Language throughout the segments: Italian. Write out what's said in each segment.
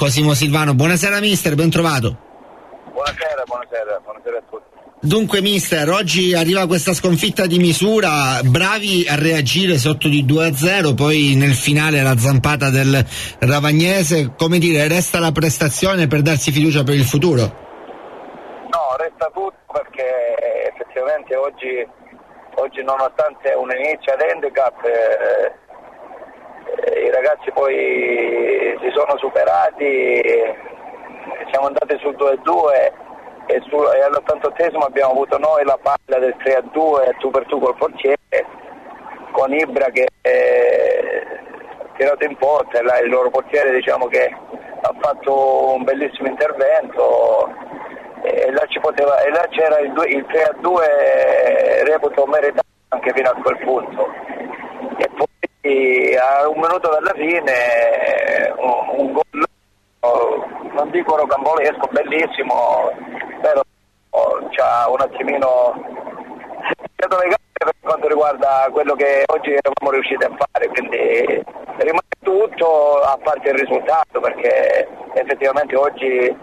Cosimo Silvano, buonasera mister, ben trovato. Buonasera, buonasera, buonasera a tutti. Dunque mister, oggi arriva questa sconfitta di misura, bravi a reagire sotto di 2-0, poi nel finale la zampata del Ravagnese, come dire, resta la prestazione per darsi fiducia per il futuro? No, resta tutto perché effettivamente oggi, oggi nonostante un inizio ad handicap eh, ragazzi poi si sono superati, siamo andati sul 2-2 e, e all'88esimo abbiamo avuto noi la palla del 3-2 tu per tu col portiere con Ibra che eh, ha tirato in porta là, il loro portiere diciamo che ha fatto un bellissimo intervento e là, poteva, e là c'era il, il 3-2 reputo meritato anche fino a quel punto. E poi a un minuto dalla fine un, un gol non dico rocambolesco, bellissimo, però oh, c'ha un attimino le gambe per quanto riguarda quello che oggi eravamo riusciti a fare, quindi rimane tutto a parte il risultato perché effettivamente oggi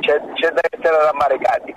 c'è, c'è da essere rammaricati.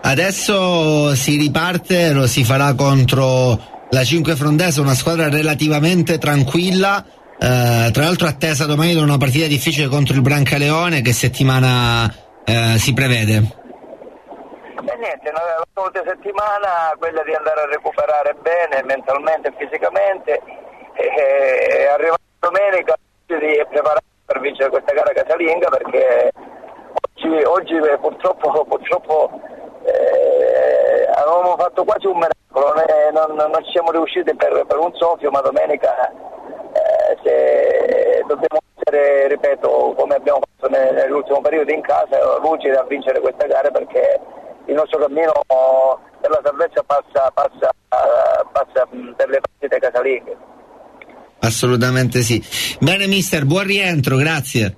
Adesso si riparte, lo si farà contro la 5 Frondese, una squadra relativamente tranquilla eh, tra l'altro attesa domani da una partita difficile contro il Brancaleone che settimana eh, si prevede? E niente, la solita settimana quella di andare a recuperare bene mentalmente e fisicamente e, e arrivare domenica di preparare per vincere questa gara casalinga perché oggi, oggi purtroppo, purtroppo fatto quasi un miracolo, non, non, ci siamo riusciti per, per un soffio ma domenica eh, se dobbiamo essere, ripeto, come abbiamo fatto nell'ultimo periodo in casa, lucidi a vincere questa gara perché il nostro cammino per la salvezza passa, passa, passa per le partite casalinghe. Assolutamente sì. Bene mister, buon rientro, grazie.